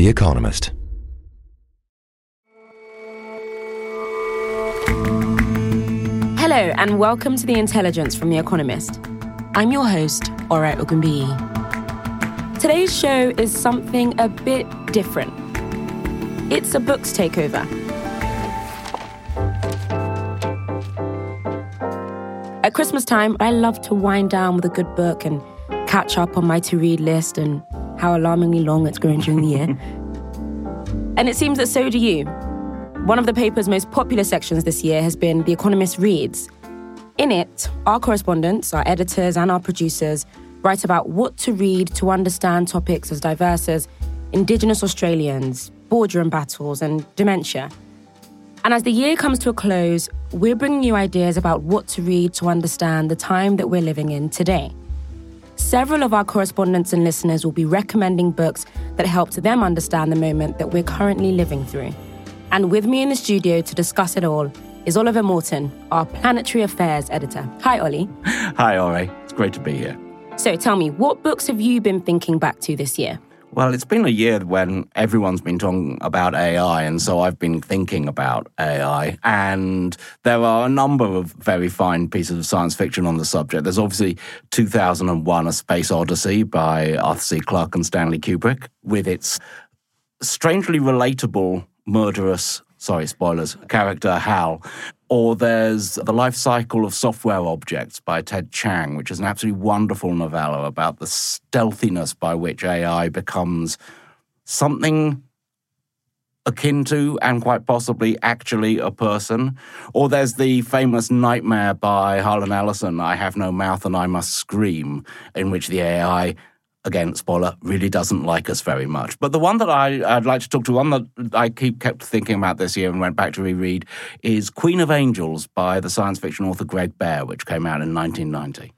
The Economist. Hello, and welcome to The Intelligence from The Economist. I'm your host, Ore Ogunbiyi. Today's show is something a bit different. It's a books takeover. At Christmas time, I love to wind down with a good book and catch up on my to read list and how alarmingly long it's grown during the year. and it seems that so do you. One of the paper's most popular sections this year has been The Economist Reads. In it, our correspondents, our editors, and our producers write about what to read to understand topics as diverse as Indigenous Australians, boardroom battles, and dementia. And as the year comes to a close, we're bringing you ideas about what to read to understand the time that we're living in today. Several of our correspondents and listeners will be recommending books that help them understand the moment that we're currently living through. And with me in the studio to discuss it all is Oliver Morton, our planetary affairs editor. Hi, Ollie. Hi, Ori. It's great to be here. So tell me, what books have you been thinking back to this year? Well, it's been a year when everyone's been talking about AI, and so I've been thinking about AI. And there are a number of very fine pieces of science fiction on the subject. There's obviously 2001 A Space Odyssey by Arthur C. Clarke and Stanley Kubrick, with its strangely relatable murderous, sorry, spoilers, character Hal. Or there's The Life Cycle of Software Objects by Ted Chiang, which is an absolutely wonderful novella about the stealthiness by which AI becomes something akin to and quite possibly actually a person. Or there's the famous Nightmare by Harlan Ellison, I Have No Mouth and I Must Scream, in which the AI again, spoiler, really doesn't like us very much. But the one that I, would like to talk to, one that I keep kept thinking about this year and went back to reread, is Queen of Angels by the science fiction author Greg Bear, which came out in 1990.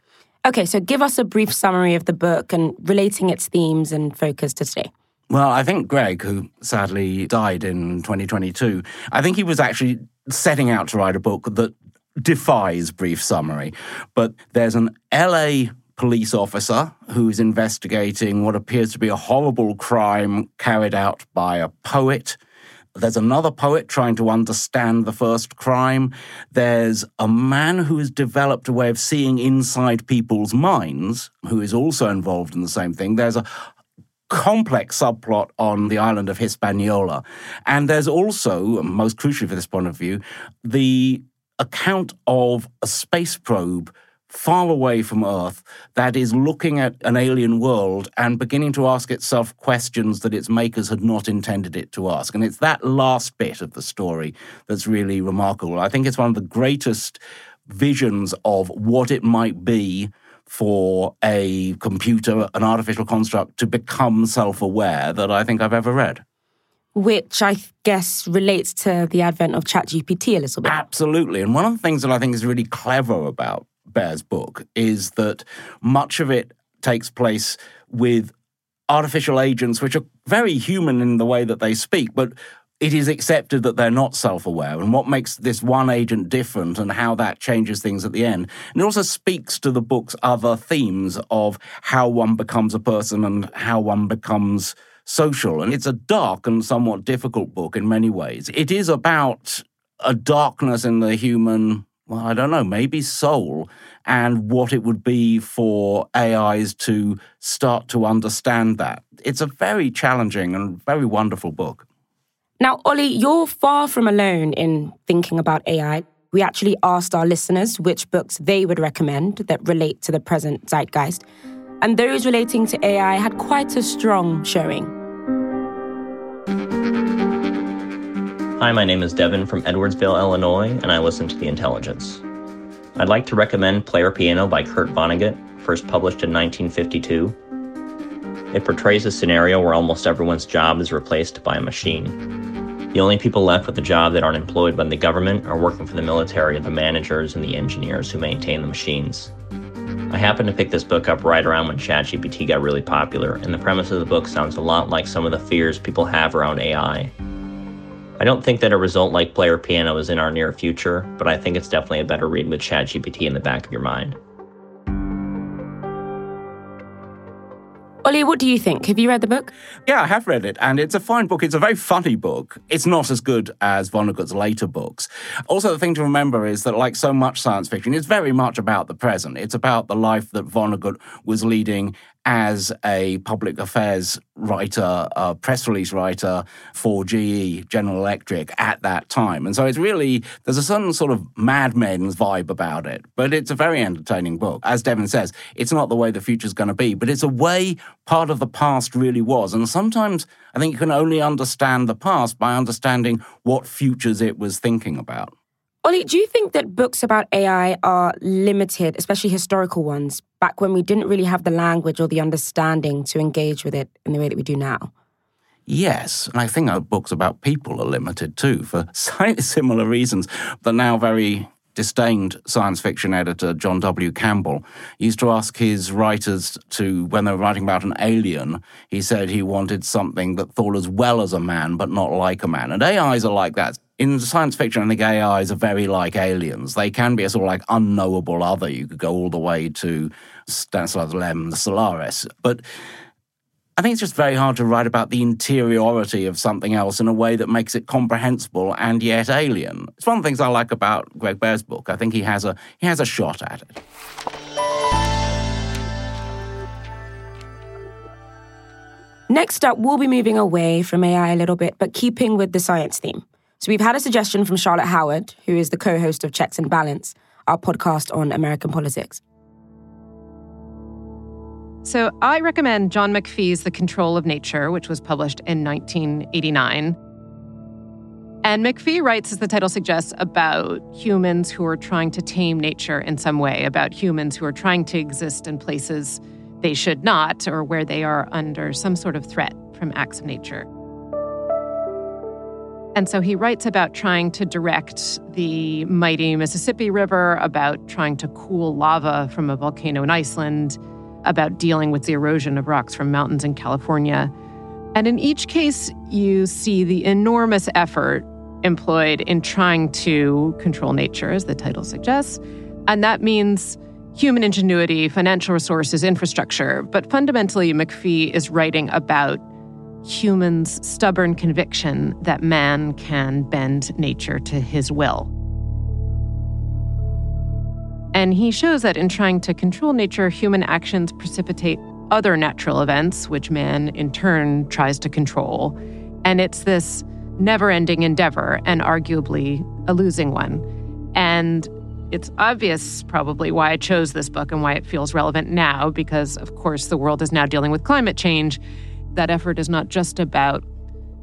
Okay, so give us a brief summary of the book and relating its themes and focus to today. Well, I think Greg, who sadly died in 2022, I think he was actually setting out to write a book that defies brief summary. But there's an LA police officer who's investigating what appears to be a horrible crime carried out by a poet. There's another poet trying to understand the first crime. There's a man who has developed a way of seeing inside people's minds, who is also involved in the same thing. There's a complex subplot on the island of Hispaniola. And there's also, most crucially for this point of view, the account of a space probe far away from Earth that is looking at an alien world and beginning to ask itself questions that its makers had not intended it to ask. And it's that last bit of the story that's really remarkable. I think it's one of the greatest visions of what it might be for a computer, an artificial construct, to become self aware that I think I've ever read which I guess relates to the advent of ChatGPT a little bit. Absolutely. And one of the things that I think is really clever about Bear's book is that much of it takes place with artificial agents, which are very human in the way that they speak, but it is accepted that they're not self aware and what makes this one agent different and how that changes things at the end. And it also speaks to the book's other themes of how one becomes a person and how one becomes social. And it's a dark and somewhat difficult book in many ways. It is about a darkness in the human well, I don't know, maybe soul, and what it would be for AIs to start to understand that. It's a very challenging and very wonderful book. Now, Ollie, you're far from alone in thinking about AI. We actually asked our listeners which books they would recommend that relate to the present zeitgeist, and those relating to AI had quite a strong showing. Hi, my name is Devin from Edwardsville, Illinois, and I listen to The Intelligence. I'd like to recommend Player Piano by Kurt Vonnegut, first published in 1952. It portrays a scenario where almost everyone's job is replaced by a machine. The only people left with a job that aren't employed by the government are working for the military, the managers, and the engineers who maintain the machines. I happened to pick this book up right around when ChatGPT got really popular, and the premise of the book sounds a lot like some of the fears people have around AI. I don't think that a result like Player Piano is in our near future, but I think it's definitely a better read with ChatGPT in the back of your mind. Ollie, what do you think? Have you read the book? Yeah, I have read it, and it's a fine book. It's a very funny book. It's not as good as Vonnegut's later books. Also, the thing to remember is that, like so much science fiction, it's very much about the present. It's about the life that Vonnegut was leading as a public affairs writer, a press release writer for GE, General Electric, at that time. And so it's really, there's a certain sort of Mad Men's vibe about it. But it's a very entertaining book. As Devin says, it's not the way the future's going to be, but it's a way part of the past really was. And sometimes I think you can only understand the past by understanding what futures it was thinking about. Ollie, do you think that books about AI are limited, especially historical ones, back when we didn't really have the language or the understanding to engage with it in the way that we do now? Yes, and I think our books about people are limited too for slightly similar reasons. The now very disdained science fiction editor John W. Campbell used to ask his writers to, when they were writing about an alien, he said he wanted something that thought as well as a man, but not like a man. And AIs are like that in science fiction, I think AIs are very like aliens. They can be a sort of like unknowable other. You could go all the way to Stanislav Lem the Solaris. But I think it's just very hard to write about the interiority of something else in a way that makes it comprehensible and yet alien. It's one of the things I like about Greg Bear's book. I think he has a he has a shot at it. Next up, we'll be moving away from AI a little bit, but keeping with the science theme. So we've had a suggestion from Charlotte Howard, who is the co host of Checks and Balance, our podcast on American politics. So I recommend John McPhee's The Control of Nature, which was published in 1989. And McPhee writes, as the title suggests, about humans who are trying to tame nature in some way, about humans who are trying to exist in places they should not, or where they are under some sort of threat from acts of nature. And so he writes about trying to direct the mighty Mississippi River, about trying to cool lava from a volcano in Iceland, about dealing with the erosion of rocks from mountains in California. And in each case, you see the enormous effort employed in trying to control nature, as the title suggests. And that means human ingenuity, financial resources, infrastructure. But fundamentally, McPhee is writing about humans' stubborn conviction that man can bend nature to his will. And he shows that in trying to control nature, human actions precipitate other natural events, which man in turn tries to control. And it's this never ending endeavor, and arguably a losing one. And it's obvious, probably, why I chose this book and why it feels relevant now, because, of course, the world is now dealing with climate change that effort is not just about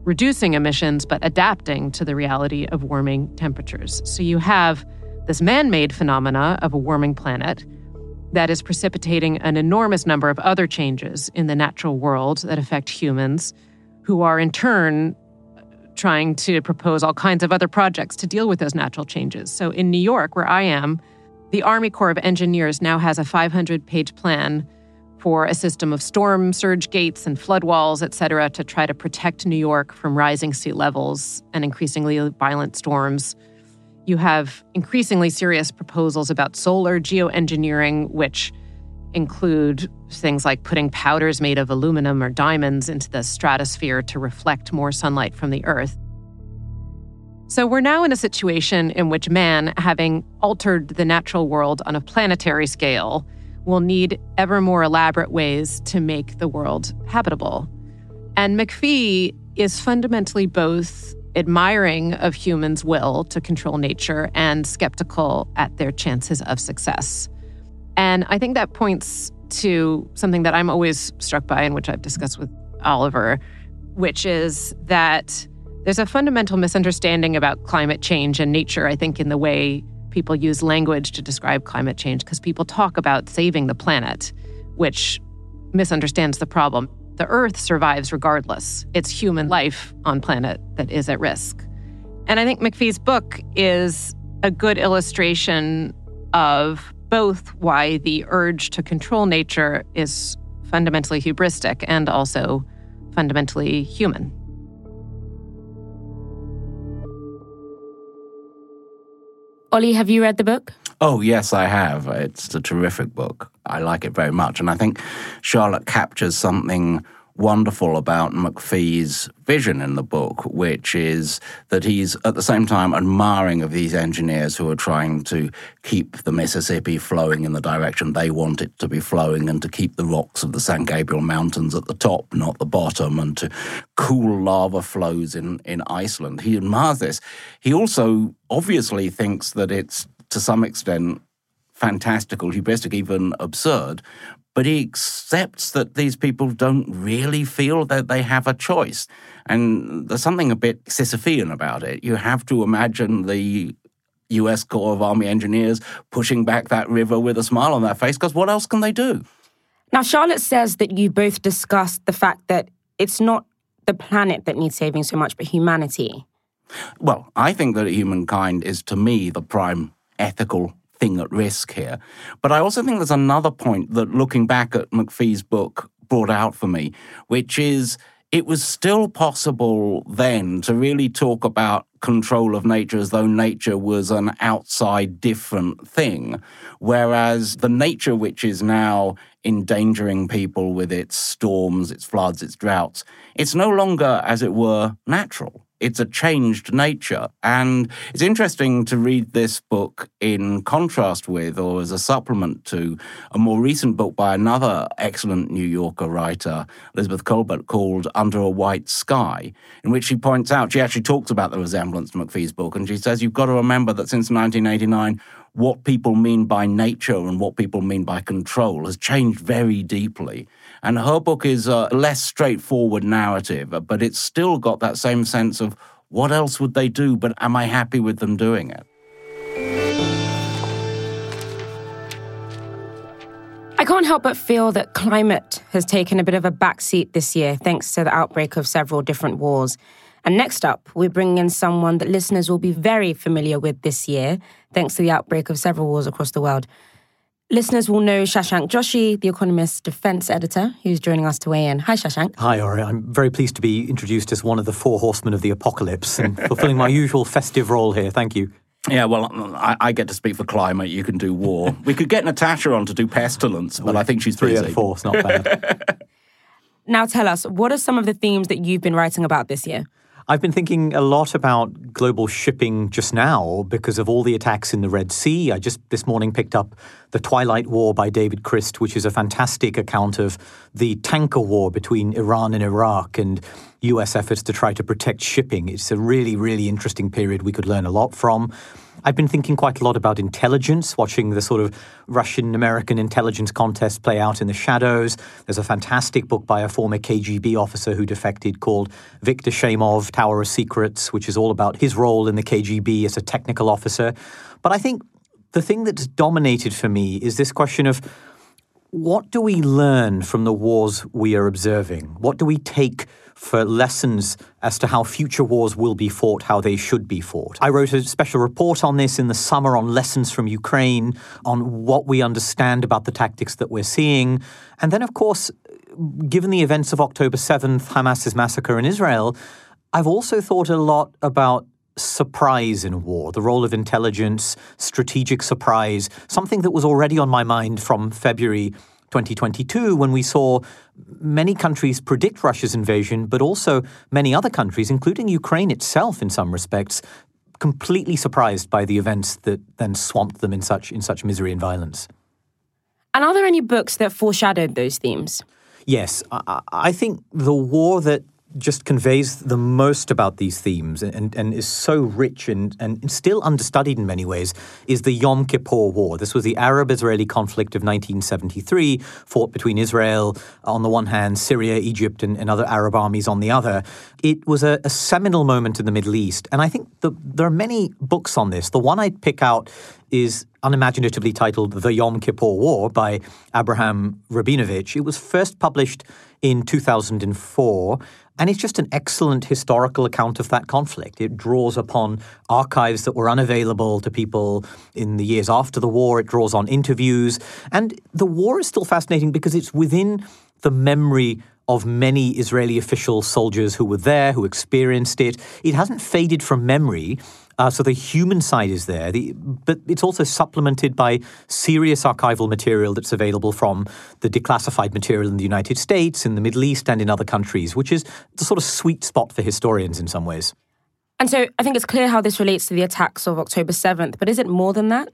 reducing emissions, but adapting to the reality of warming temperatures. So you have this man made phenomena of a warming planet that is precipitating an enormous number of other changes in the natural world that affect humans, who are in turn trying to propose all kinds of other projects to deal with those natural changes. So in New York, where I am, the Army Corps of Engineers now has a 500 page plan for a system of storm surge gates and flood walls, et cetera, to try to protect New York from rising sea levels and increasingly violent storms. You have increasingly serious proposals about solar geoengineering, which include things like putting powders made of aluminum or diamonds into the stratosphere to reflect more sunlight from the Earth. So we're now in a situation in which man, having altered the natural world on a planetary scale, will need ever more elaborate ways to make the world habitable. And McPhee is fundamentally both admiring of humans' will to control nature and skeptical at their chances of success. And I think that points to something that I'm always struck by and which I've discussed with Oliver, which is that there's a fundamental misunderstanding about climate change and nature, I think, in the way people use language to describe climate change because people talk about saving the planet, which misunderstands the problem. The Earth survives regardless. It's human life on planet that is at risk. And I think McPhee's book is a good illustration of both why the urge to control nature is fundamentally hubristic and also fundamentally human. Ollie, have you read the book? Oh, yes, I have. It's a terrific book. I like it very much. And I think Charlotte captures something wonderful about McPhee's vision in the book, which is that he's at the same time admiring of these engineers who are trying to keep the Mississippi flowing in the direction they want it to be flowing and to keep the rocks of the San Gabriel Mountains at the top, not the bottom, and to cool lava flows in, in Iceland. He admires this. He also obviously thinks that it's to some extent fantastical, hubristic, even absurd, but he accepts that these people don't really feel that they have a choice. And there's something a bit Sisyphean about it. You have to imagine the US Corps of Army Engineers pushing back that river with a smile on their face, because what else can they do? Now, Charlotte says that you both discussed the fact that it's not the planet that needs saving so much, but humanity. Well, I think that humankind is, to me, the prime ethical thing at risk here. But I also think there's another point that looking back at McPhee's book brought out for me, which is it was still possible then to really talk about control of nature as though nature was an outside different thing. Whereas the nature which is now endangering people with its storms, its floods, its droughts, it's no longer, as it were, natural it's a changed nature. And it's interesting to read this book in contrast with, or as a supplement to, a more recent book by another excellent New Yorker writer, Elizabeth Kolbert, called Under a White Sky, in which she points out, she actually talks about the resemblance to McPhee's book, and she says, You've got to remember that since 1989, what people mean by nature and what people mean by control has changed very deeply. And her book is a less straightforward narrative, but it's still got that same sense of what else would they do, but am I happy with them doing it? I can't help but feel that climate has taken a bit of a backseat this year thanks to the outbreak of several different wars. And next up, we're bringing in someone that listeners will be very familiar with this year, thanks to the outbreak of several wars across the world. Listeners will know Shashank Joshi, the Economist defense editor, who's joining us to weigh in. Hi, Shashank. Hi, Ori. I'm very pleased to be introduced as one of the four horsemen of the apocalypse and fulfilling my usual festive role here. Thank you. Yeah, well, I, I, get to speak for climate. You can do war. we could get Natasha on to do pestilence, but I think she's three busy. and four. It's not bad. now, tell us, what are some of the themes that you've been writing about this year? I've been thinking a lot about global shipping just now because of all the attacks in the Red Sea. I just this morning picked up The Twilight War by David Crist, which is a fantastic account of the tanker war between Iran and Iraq and US efforts to try to protect shipping. It's a really, really interesting period we could learn a lot from. I've been thinking quite a lot about intelligence, watching the sort of Russian American intelligence contest play out in the shadows. There's a fantastic book by a former KGB officer who defected called Viktor Sheymov, Tower of Secrets, which is all about his role in the KGB as a technical officer. But I think the thing that's dominated for me is this question of what do we learn from the wars we are observing? What do we take for lessons as to how future wars will be fought, how they should be fought. I wrote a special report on this in the summer on lessons from Ukraine, on what we understand about the tactics that we're seeing. And then, of course, given the events of October 7th, Hamas's massacre in Israel, I've also thought a lot about surprise in war, the role of intelligence, strategic surprise, something that was already on my mind from February 2022 when we saw many countries predict Russia's invasion, but also many other countries, including Ukraine itself in some respects, completely surprised by the events that then swamped them in such in such misery and violence. And are there any books that foreshadowed those themes? Yes, I, I think the war that just conveys the most about these themes and, and is so rich and, and still understudied in many ways is the Yom Kippur War. This was the Arab Israeli conflict of 1973, fought between Israel uh, on the one hand, Syria, Egypt, and, and other Arab armies on the other. It was a, a seminal moment in the Middle East. And I think the, there are many books on this. The one I'd pick out is unimaginatively titled The Yom Kippur War by Abraham Rabinovich. It was first published in 2004. And it's just an excellent historical account of that conflict. It draws upon archives that were unavailable to people in the years after the war. It draws on interviews. And the war is still fascinating because it's within the memory of many Israeli official soldiers who were there, who experienced it. It hasn't faded from memory. Uh, so the human side is there, the, but it's also supplemented by serious archival material that's available from the declassified material in the United States, in the Middle East, and in other countries, which is the sort of sweet spot for historians in some ways. And so I think it's clear how this relates to the attacks of October 7th, but is it more than that?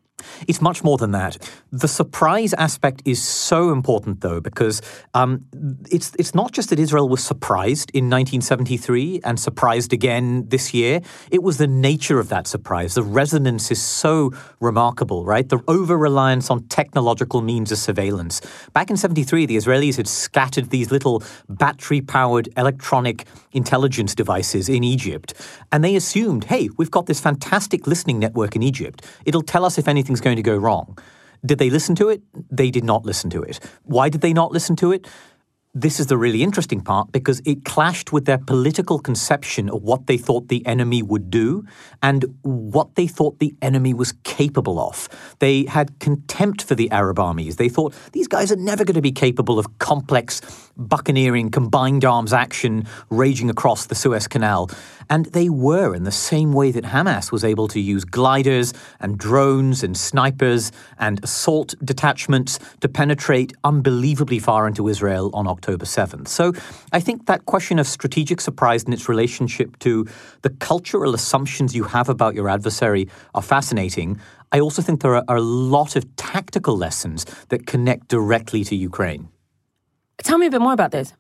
It's much more than that. The surprise aspect is so important, though, because um, it's it's not just that Israel was surprised in 1973 and surprised again this year. It was the nature of that surprise. The resonance is so remarkable, right? The over reliance on technological means of surveillance. Back in 73, the Israelis had scattered these little battery powered electronic intelligence devices in Egypt, and they assumed, hey, we've got this fantastic listening network in Egypt. It'll tell us if anything anything's going to go wrong. Did they listen to it? They did not listen to it. Why did they not listen to it? this is the really interesting part because it clashed with their political conception of what they thought the enemy would do and what they thought the enemy was capable of. They had contempt for the Arab armies. They thought these guys are never going to be capable of complex buccaneering, combined arms action raging across the Suez Canal. And they were in the same way that Hamas was able to use gliders and drones and snipers and assault detachments to penetrate unbelievably far into Israel on October. October 7th. So I think that question of strategic surprise and its relationship to the cultural assumptions you have about your adversary are fascinating. I also think there are a lot of tactical lessons that connect directly to Ukraine. Tell me a bit more about this.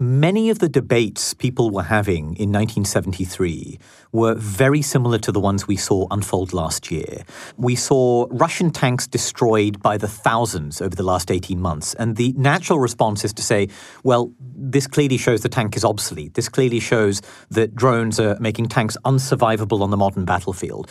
Many of the debates people were having in 1973 were very similar to the ones we saw unfold last year. We saw Russian tanks destroyed by the thousands over the last 18 months, and the natural response is to say, well, this clearly shows the tank is obsolete. This clearly shows that drones are making tanks unsurvivable on the modern battlefield.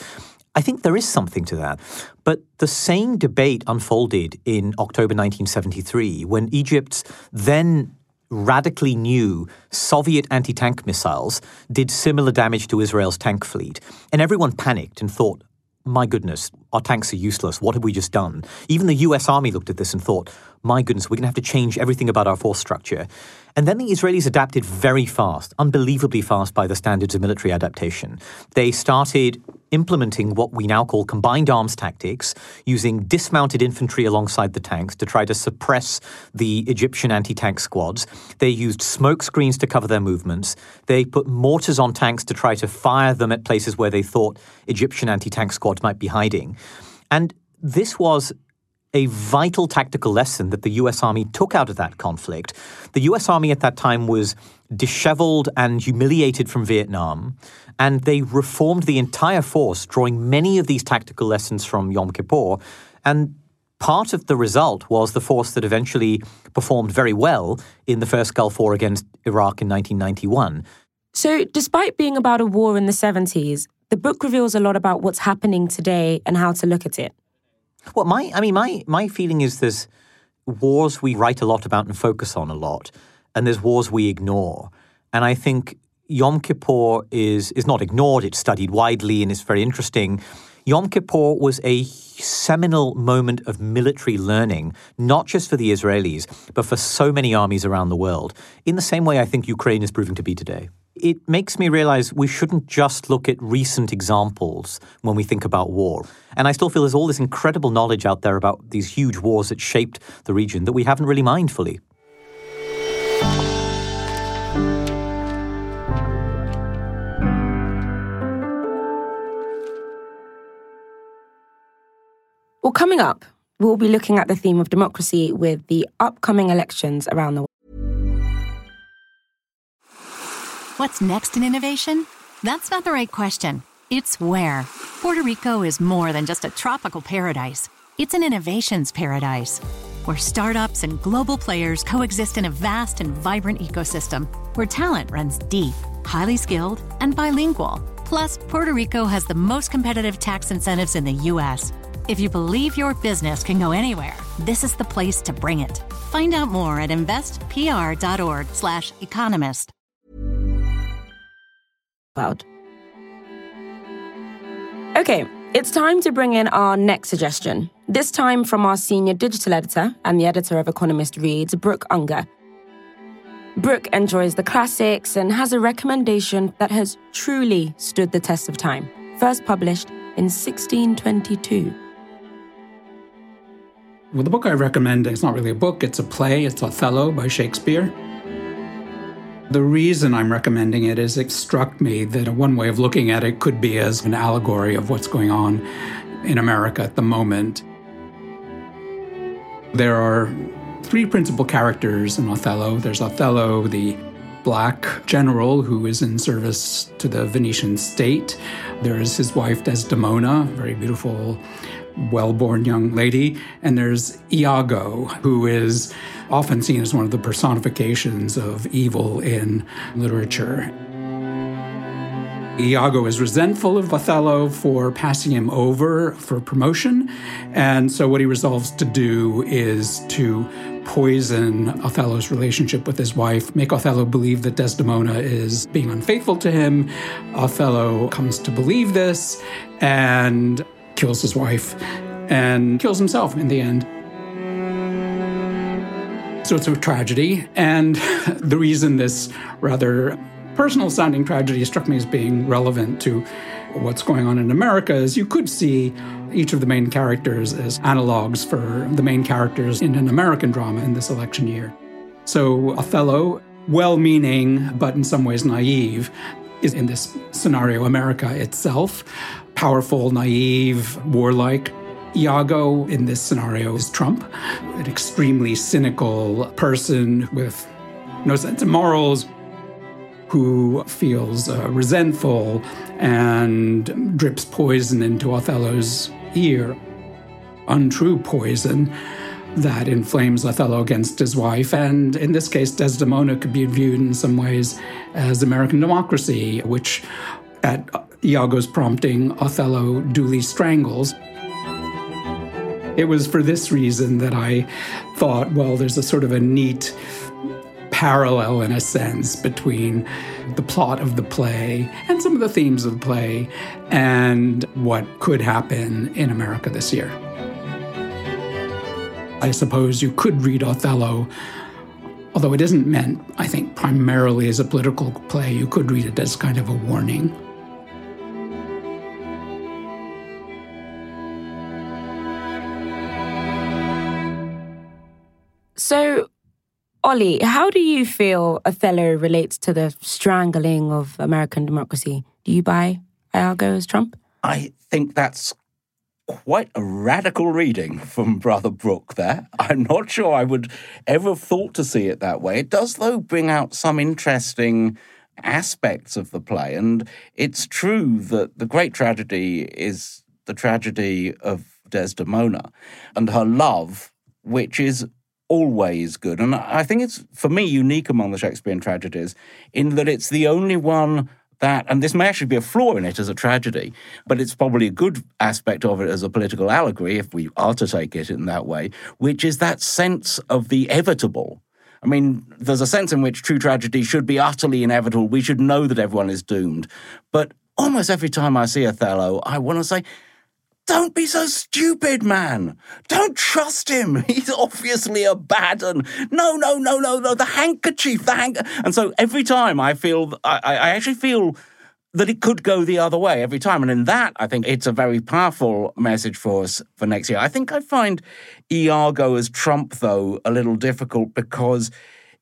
I think there is something to that. But the same debate unfolded in October 1973 when Egypt's then radically new Soviet anti tank missiles did similar damage to Israel's tank fleet. And everyone panicked and thought, my goodness, our tanks are useless. What have we just done? Even the US Army looked at this and thought, my goodness, we're going to have to change everything about our force structure. And then the Israelis adapted very fast, unbelievably fast by the standards of military adaptation. They started implementing what we now call combined arms tactics, using dismounted infantry alongside the tanks to try to suppress the Egyptian anti tank squads. They used smoke screens to cover their movements. They put mortars on tanks to try to fire them at places where they thought Egyptian anti tank squads might be hiding. And this was a vital tactical lesson that the US Army took out of that conflict. The US Army at that time was disheveled and humiliated from Vietnam, and they reformed the entire force, drawing many of these tactical lessons from Yom Kippur. And part of the result was the force that eventually performed very well in the first Gulf War against Iraq in 1991. So, despite being about a war in the 70s, the book reveals a lot about what's happening today and how to look at it. Well, my I mean, my my feeling is there's wars we write a lot about and focus on a lot, and there's wars we ignore. And I think Yom Kippur is is not ignored; it's studied widely and it's very interesting. Yom Kippur was a seminal moment of military learning, not just for the Israelis, but for so many armies around the world, in the same way I think Ukraine is proving to be today it makes me realize we shouldn't just look at recent examples when we think about war. And I still feel there's all this incredible knowledge out there about these huge wars that shaped the region that we haven't really mined fully. Coming up, we'll be looking at the theme of democracy with the upcoming elections around the world. What's next in innovation? That's not the right question. It's where. Puerto Rico is more than just a tropical paradise, it's an innovations paradise. Where startups and global players coexist in a vast and vibrant ecosystem, where talent runs deep, highly skilled, and bilingual. Plus, Puerto Rico has the most competitive tax incentives in the U.S If you believe your business can go anywhere, this is the place to bring it. Find out more at investpr.org/slash economist. Okay, it's time to bring in our next suggestion. This time from our senior digital editor and the editor of Economist Reads, Brooke Unger. Brooke enjoys the classics and has a recommendation that has truly stood the test of time. First published in 1622. Well, the book I recommend is not really a book, it's a play. It's Othello by Shakespeare. The reason I'm recommending it is it struck me that one way of looking at it could be as an allegory of what's going on in America at the moment. There are three principal characters in Othello. There's Othello, the black general who is in service to the Venetian state. There is his wife Desdemona, very beautiful, well born young lady. And there's Iago, who is often seen as one of the personifications of evil in literature. Iago is resentful of Othello for passing him over for promotion. And so, what he resolves to do is to poison Othello's relationship with his wife, make Othello believe that Desdemona is being unfaithful to him. Othello comes to believe this and kills his wife and kills himself in the end. So it's a tragedy. And the reason this rather personal sounding tragedy struck me as being relevant to what's going on in America is you could see each of the main characters as analogs for the main characters in an American drama in this election year. So Othello, well meaning, but in some ways naive, is in this scenario America itself. Powerful, naive, warlike. Iago in this scenario is Trump, an extremely cynical person with no sense of morals, who feels uh, resentful and drips poison into Othello's ear. Untrue poison that inflames Othello against his wife. And in this case, Desdemona could be viewed in some ways as American democracy, which, at Iago's prompting, Othello duly strangles. It was for this reason that I thought, well, there's a sort of a neat parallel, in a sense, between the plot of the play and some of the themes of the play and what could happen in America this year. I suppose you could read Othello, although it isn't meant, I think, primarily as a political play, you could read it as kind of a warning. So, Ollie, how do you feel Othello relates to the strangling of American democracy? Do you buy Iago as Trump? I think that's quite a radical reading from Brother Brooke there. I'm not sure I would ever have thought to see it that way. It does, though, bring out some interesting aspects of the play. And it's true that the great tragedy is the tragedy of Desdemona and her love, which is always good. And I think it's, for me, unique among the Shakespearean tragedies in that it's the only one that, and this may actually be a flaw in it as a tragedy, but it's probably a good aspect of it as a political allegory, if we are to take it in that way, which is that sense of the inevitable. I mean, there's a sense in which true tragedy should be utterly inevitable. We should know that everyone is doomed. But almost every time I see Othello, I want to say, don't be so stupid, man. Don't trust him. He's obviously a bad and no, no, no, no, no. The handkerchief, the hand. And so every time I feel, I, I actually feel that it could go the other way every time. And in that, I think it's a very powerful message for us for next year. I think I find Iago as Trump, though, a little difficult because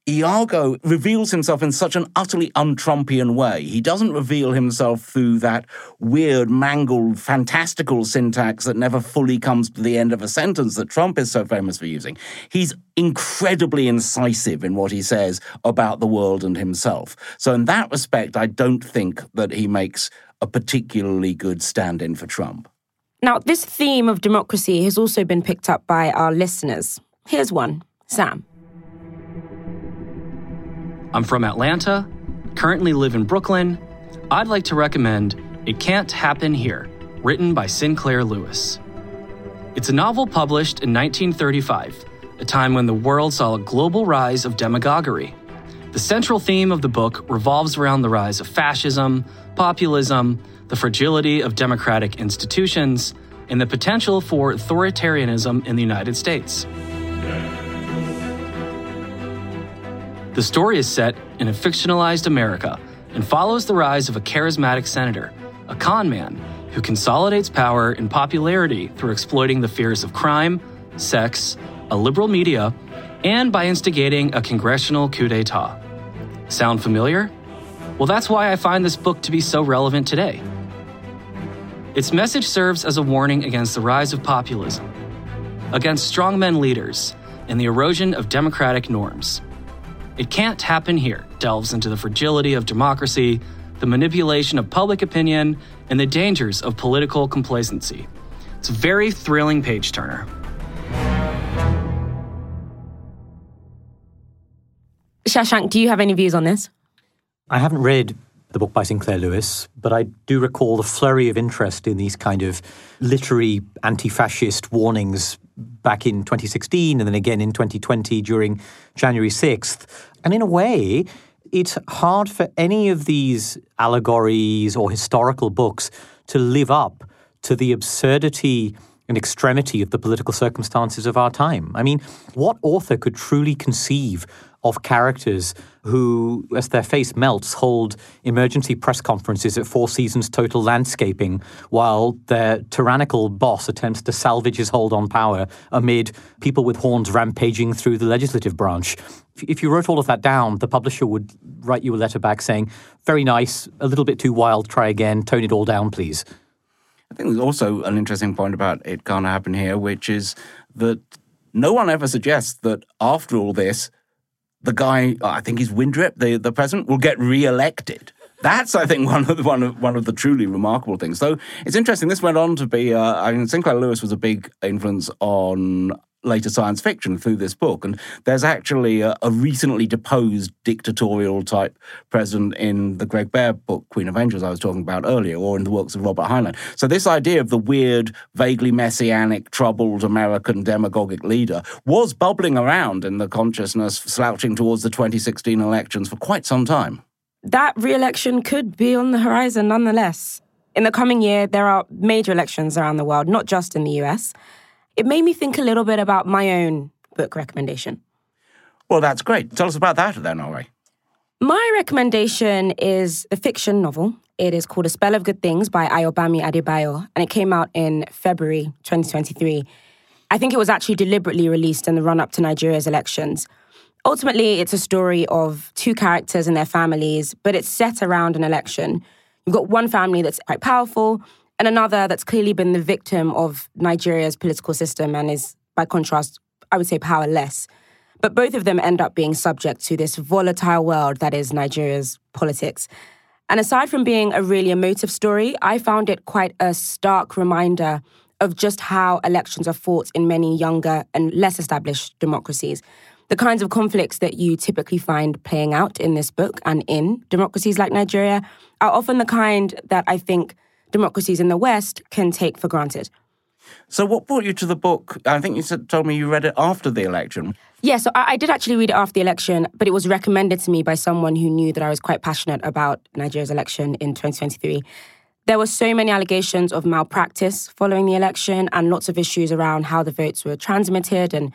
Iago reveals himself in such an utterly un-Trumpian way. He doesn't reveal himself through that weird, mangled, fantastical syntax that never fully comes to the end of a sentence that Trump is so famous for using. He's incredibly incisive in what he says about the world and himself. So, in that respect, I don't think that he makes a particularly good stand in for Trump. Now, this theme of democracy has also been picked up by our listeners. Here's one Sam. I'm from Atlanta, currently live in Brooklyn. I'd like to recommend It Can't Happen Here, written by Sinclair Lewis. It's a novel published in 1935, a time when the world saw a global rise of demagoguery. The central theme of the book revolves around the rise of fascism, populism, the fragility of democratic institutions, and the potential for authoritarianism in the United States. The story is set in a fictionalized America and follows the rise of a charismatic senator, a con man who consolidates power and popularity through exploiting the fears of crime, sex, a liberal media, and by instigating a congressional coup d'etat. Sound familiar? Well, that's why I find this book to be so relevant today. Its message serves as a warning against the rise of populism, against strongmen leaders, and the erosion of democratic norms. It can't happen here delves into the fragility of democracy, the manipulation of public opinion, and the dangers of political complacency. It's a very thrilling page turner. Shashank, do you have any views on this? I haven't read the book by Sinclair Lewis, but I do recall the flurry of interest in these kind of literary anti fascist warnings back in 2016 and then again in 2020 during January 6th. And in a way, it's hard for any of these allegories or historical books to live up to the absurdity and extremity of the political circumstances of our time. I mean, what author could truly conceive of characters who, as their face melts, hold emergency press conferences at Four Seasons Total Landscaping while their tyrannical boss attempts to salvage his hold on power amid people with horns rampaging through the legislative branch. If you wrote all of that down, the publisher would write you a letter back saying, very nice, a little bit too wild, try again, tone it all down, please. I think there's also an interesting point about it can't happen here, which is that no one ever suggests that after all this, the guy, I think he's Windrip, the, the president, will get re-elected. That's, I think, one of the, one of one of the truly remarkable things. So it's interesting. This went on to be. Uh, I mean, Sinclair Lewis was a big influence on later science fiction through this book. And there's actually a, a, recently deposed dictatorial type president in the Greg Bear book, Queen of Angels, I was talking about earlier, or in the works of Robert Heinlein. So this idea of the weird, vaguely messianic, troubled American demagogic leader was bubbling around in the consciousness, slouching towards the 2016 elections for quite some time. That re election could be on the horizon nonetheless. In the coming year, there are major elections around the world, not just in the US it made me think a little bit about my own book recommendation. Well, that's great. Tell us about that then, Ori. My recommendation is a fiction novel. It is called A Spell of Good Things by Ayobami Adebayo, and it came out in February 2023. I think it was actually deliberately released in the run up to Nigeria's elections. Ultimately, it's a story of two characters and their families, but it's set around an election. You've got one family that's quite powerful, and another that's clearly been the victim of Nigeria's political system and is, by contrast, I would say powerless. But both of them end up being subject to this volatile world that is Nigeria's politics. And aside from being a really emotive story, I found it quite a stark reminder of just how elections are fought in many younger and less established democracies. The kinds of conflicts that you typically find playing out in this book and in democracies like Nigeria are often the kind that I think democracies in the West can take for granted. So, what brought you to the book? I think you said, told me you read it after the election. Yeah, so I, I, did actually read it after the election, but it was recommended to me by someone who knew that I was quite passionate about Nigeria's election in 2023. There were so many allegations of malpractice following the election and lots of issues around how the votes were transmitted and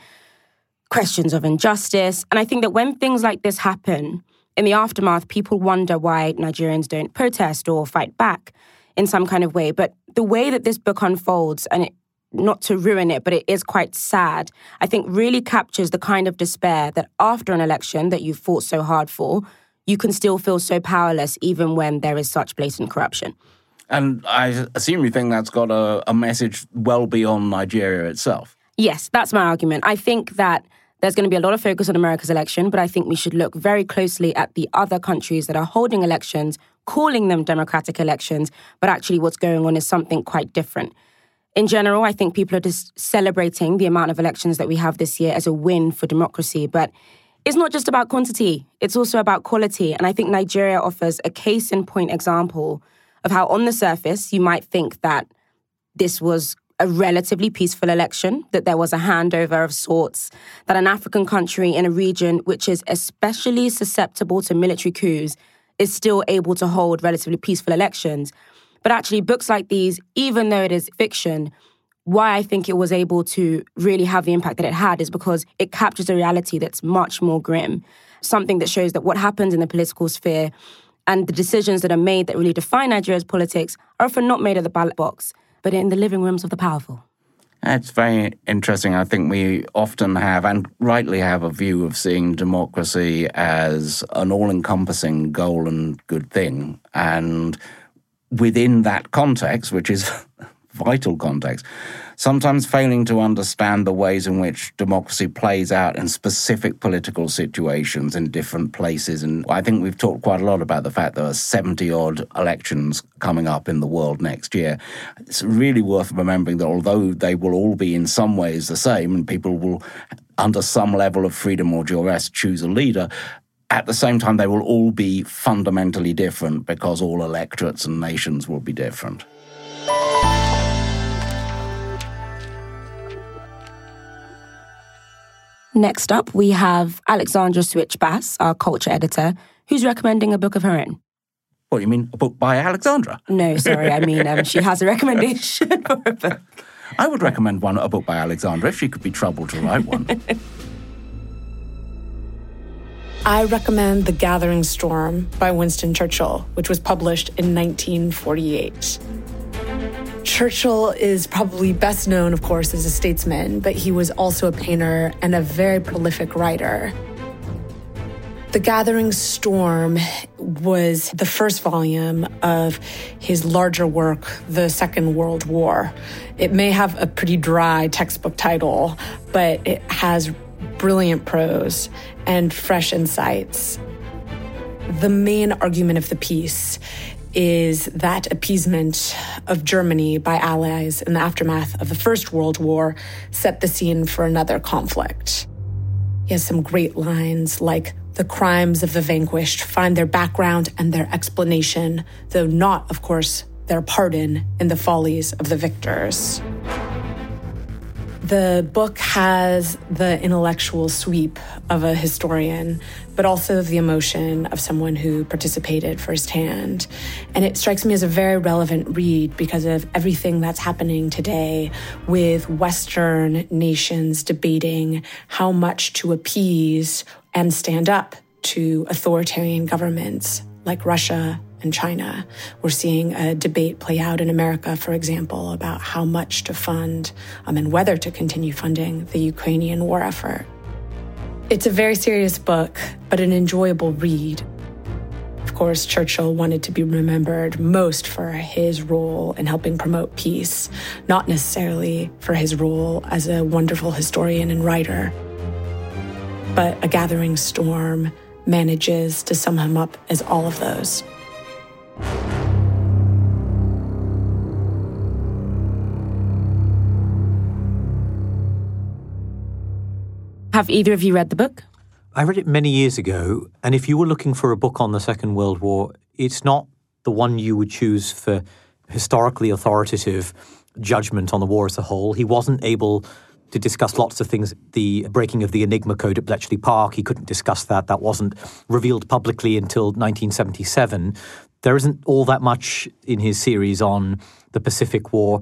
questions of injustice. And I think that when things like this happen, in the aftermath, people wonder why Nigerians don't protest or fight back in some kind of way. But the way that this book unfolds, and it, not to ruin it, but it is quite sad, I think really captures the kind of despair that after an election that you fought so hard for, you can still feel so powerless even when there is such blatant corruption. And I assume you think that's got a, a message well beyond Nigeria itself. Yes, that's my argument. I think that there's going to be a lot of focus on America's election, but I think we should look very closely at the other countries that are holding elections, calling them democratic elections, but actually what's going on is something quite different. In general, I think people are just celebrating the amount of elections that we have this year as a win for democracy, but it's not just about quantity, it's also about quality. And I think Nigeria offers a case in point example of how, on the surface, you might think that this was a relatively peaceful election, that there was a handover of sorts, that an African country in a region which is especially susceptible to military coups is still able to hold relatively peaceful elections. But actually, books like these, even though it is fiction, why I think it was able to really have the impact that it had is because it captures a reality that's much more grim. Something that shows that what happens in the political sphere and the decisions that are made that really define Nigeria's politics are often not made at the ballot box, but in the living rooms of the powerful. It's very interesting. I think we often have, and rightly have, a view of seeing democracy as an all encompassing goal and good thing. And within that context, which is vital context, sometimes failing to understand the ways in which democracy plays out in specific political situations in different places. And I think we've talked quite a lot about the fact there are 70 odd elections coming up in the world next year. It's really worth remembering that although they will all be in some ways the same, and people will, under some level of freedom or duress, choose a leader, at the same time, they will all be fundamentally different because all electorates and nations will be different. Next up, we have Alexandra Suich Bass, our culture editor, who's recommending a book of her own. What, do you mean a book by Alexandra? No, sorry, I mean um, she has a recommendation for a book. I would recommend one a book by Alexandra if she could be troubled to write one. I recommend The Gathering Storm by Winston Churchill, which was published in 1948. Churchill is probably best known, of course, as a statesman, but he was also a painter and a very prolific writer. The Gathering Storm was the first volume of his larger work, The Second World War. It may have a pretty dry textbook title, but it has brilliant prose and fresh insights. The main argument of the piece is that appeasement of Germany by allies in the aftermath of the First World War set the scene for another conflict. He has some great lines like, the crimes of the vanquished find their background and their explanation, though not, of course, their pardon in the follies of the victors. The book has the intellectual sweep of a historian, but also the emotion of someone who participated firsthand. And it strikes me as a very relevant read because of everything that's happening today with Western nations debating how much to appease and stand up to authoritarian governments like Russia and China. We're seeing a debate play out in America, for example, about how much to fund um, and whether to continue funding the Ukrainian war effort. It's a very serious book, but an enjoyable read. Of course, Churchill wanted to be remembered most for his role in helping promote peace, not necessarily for his role as a wonderful historian and writer. But A Gathering Storm manages to sum him up as all of those. Have either of you read the book? I read it many years ago, and if you were looking for a book on the Second World War, it's not the one you would choose for historically authoritative judgment on the war as a whole. He wasn't able to discuss lots of things. The breaking of the Enigma Code at Bletchley Park, he couldn't discuss that. That wasn't revealed publicly until 1977. There isn't all that much in his series on the Pacific War,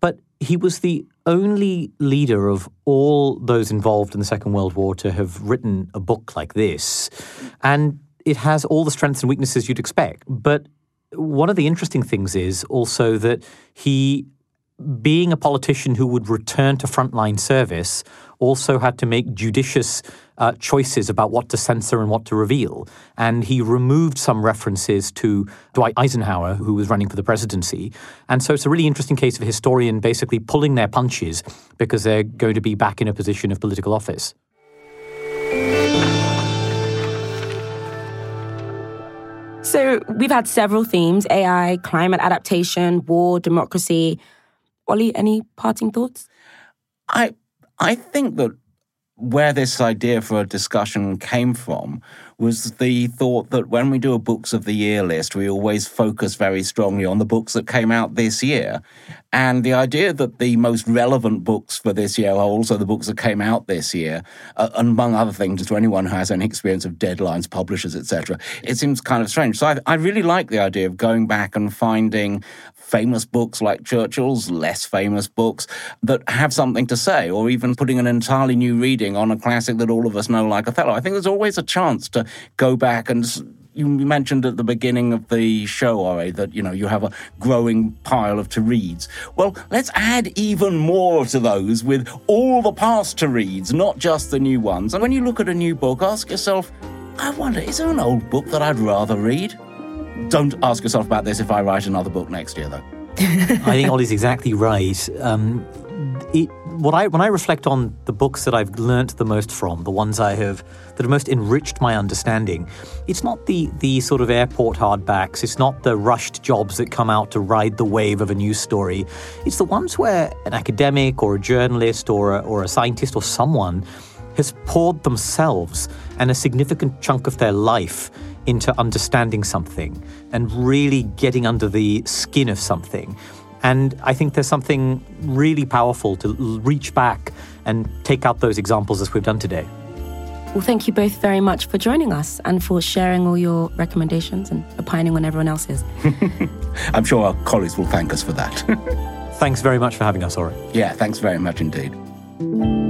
but he was the only leader of all those involved in the Second World War to have written a book like this. And it has all the strengths and weaknesses you'd expect. But one of the interesting things is also that he being a politician who would return to frontline service also had to make judicious uh, choices about what to censor and what to reveal. And he removed some references to Dwight Eisenhower, who was running for the presidency. And so it's a really interesting case of a historian basically pulling their punches because they're going to be back in a position of political office. So we've had several themes AI, climate adaptation, war, democracy. Ollie, any parting thoughts? I I think that where this idea for a discussion came from was the thought that when we do a books of the year list, we always focus very strongly on the books that came out this year. And the idea that the most relevant books for this year are also the books that came out this year, uh, among other things, to anyone who has any experience of deadlines, publishers, etc., it seems kind of strange. So I, I really like the idea of going back and finding famous books like Churchill's, less famous books that have something to say, or even putting an entirely new reading on a classic that all of us know, like Othello. I think there's always a chance to go back and you mentioned at the beginning of the show, Ore, that you know you have a growing pile of to reads. Well, let's add even more to those with all the past to reads, not just the new ones. And when you look at a new book, ask yourself, I wonder, is there an old book that I'd rather read? Don't ask yourself about this if I write another book next year, though. I think Ollie's exactly right. Um, it, what I when I reflect on the books that I've learnt the most from, the ones I have that have most enriched my understanding, it's not the the sort of airport hardbacks, it's not the rushed jobs that come out to ride the wave of a news story. It's the ones where an academic or a journalist or a, or a scientist or someone has poured themselves and a significant chunk of their life into understanding something and really getting under the skin of something. And I think there's something really powerful to reach back and take out those examples as we've done today. Well, thank you both very much for joining us and for sharing all your recommendations and opining on everyone else's. I'm sure our colleagues will thank us for that. thanks very much for having us, Ore. Yeah, thanks very much indeed.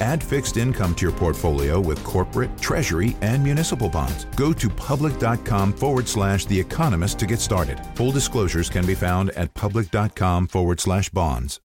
Add fixed income to your portfolio with corporate, treasury, and municipal bonds. Go to public.com forward slash The Economist to get started. Full disclosures can be found at public.com forward slash bonds.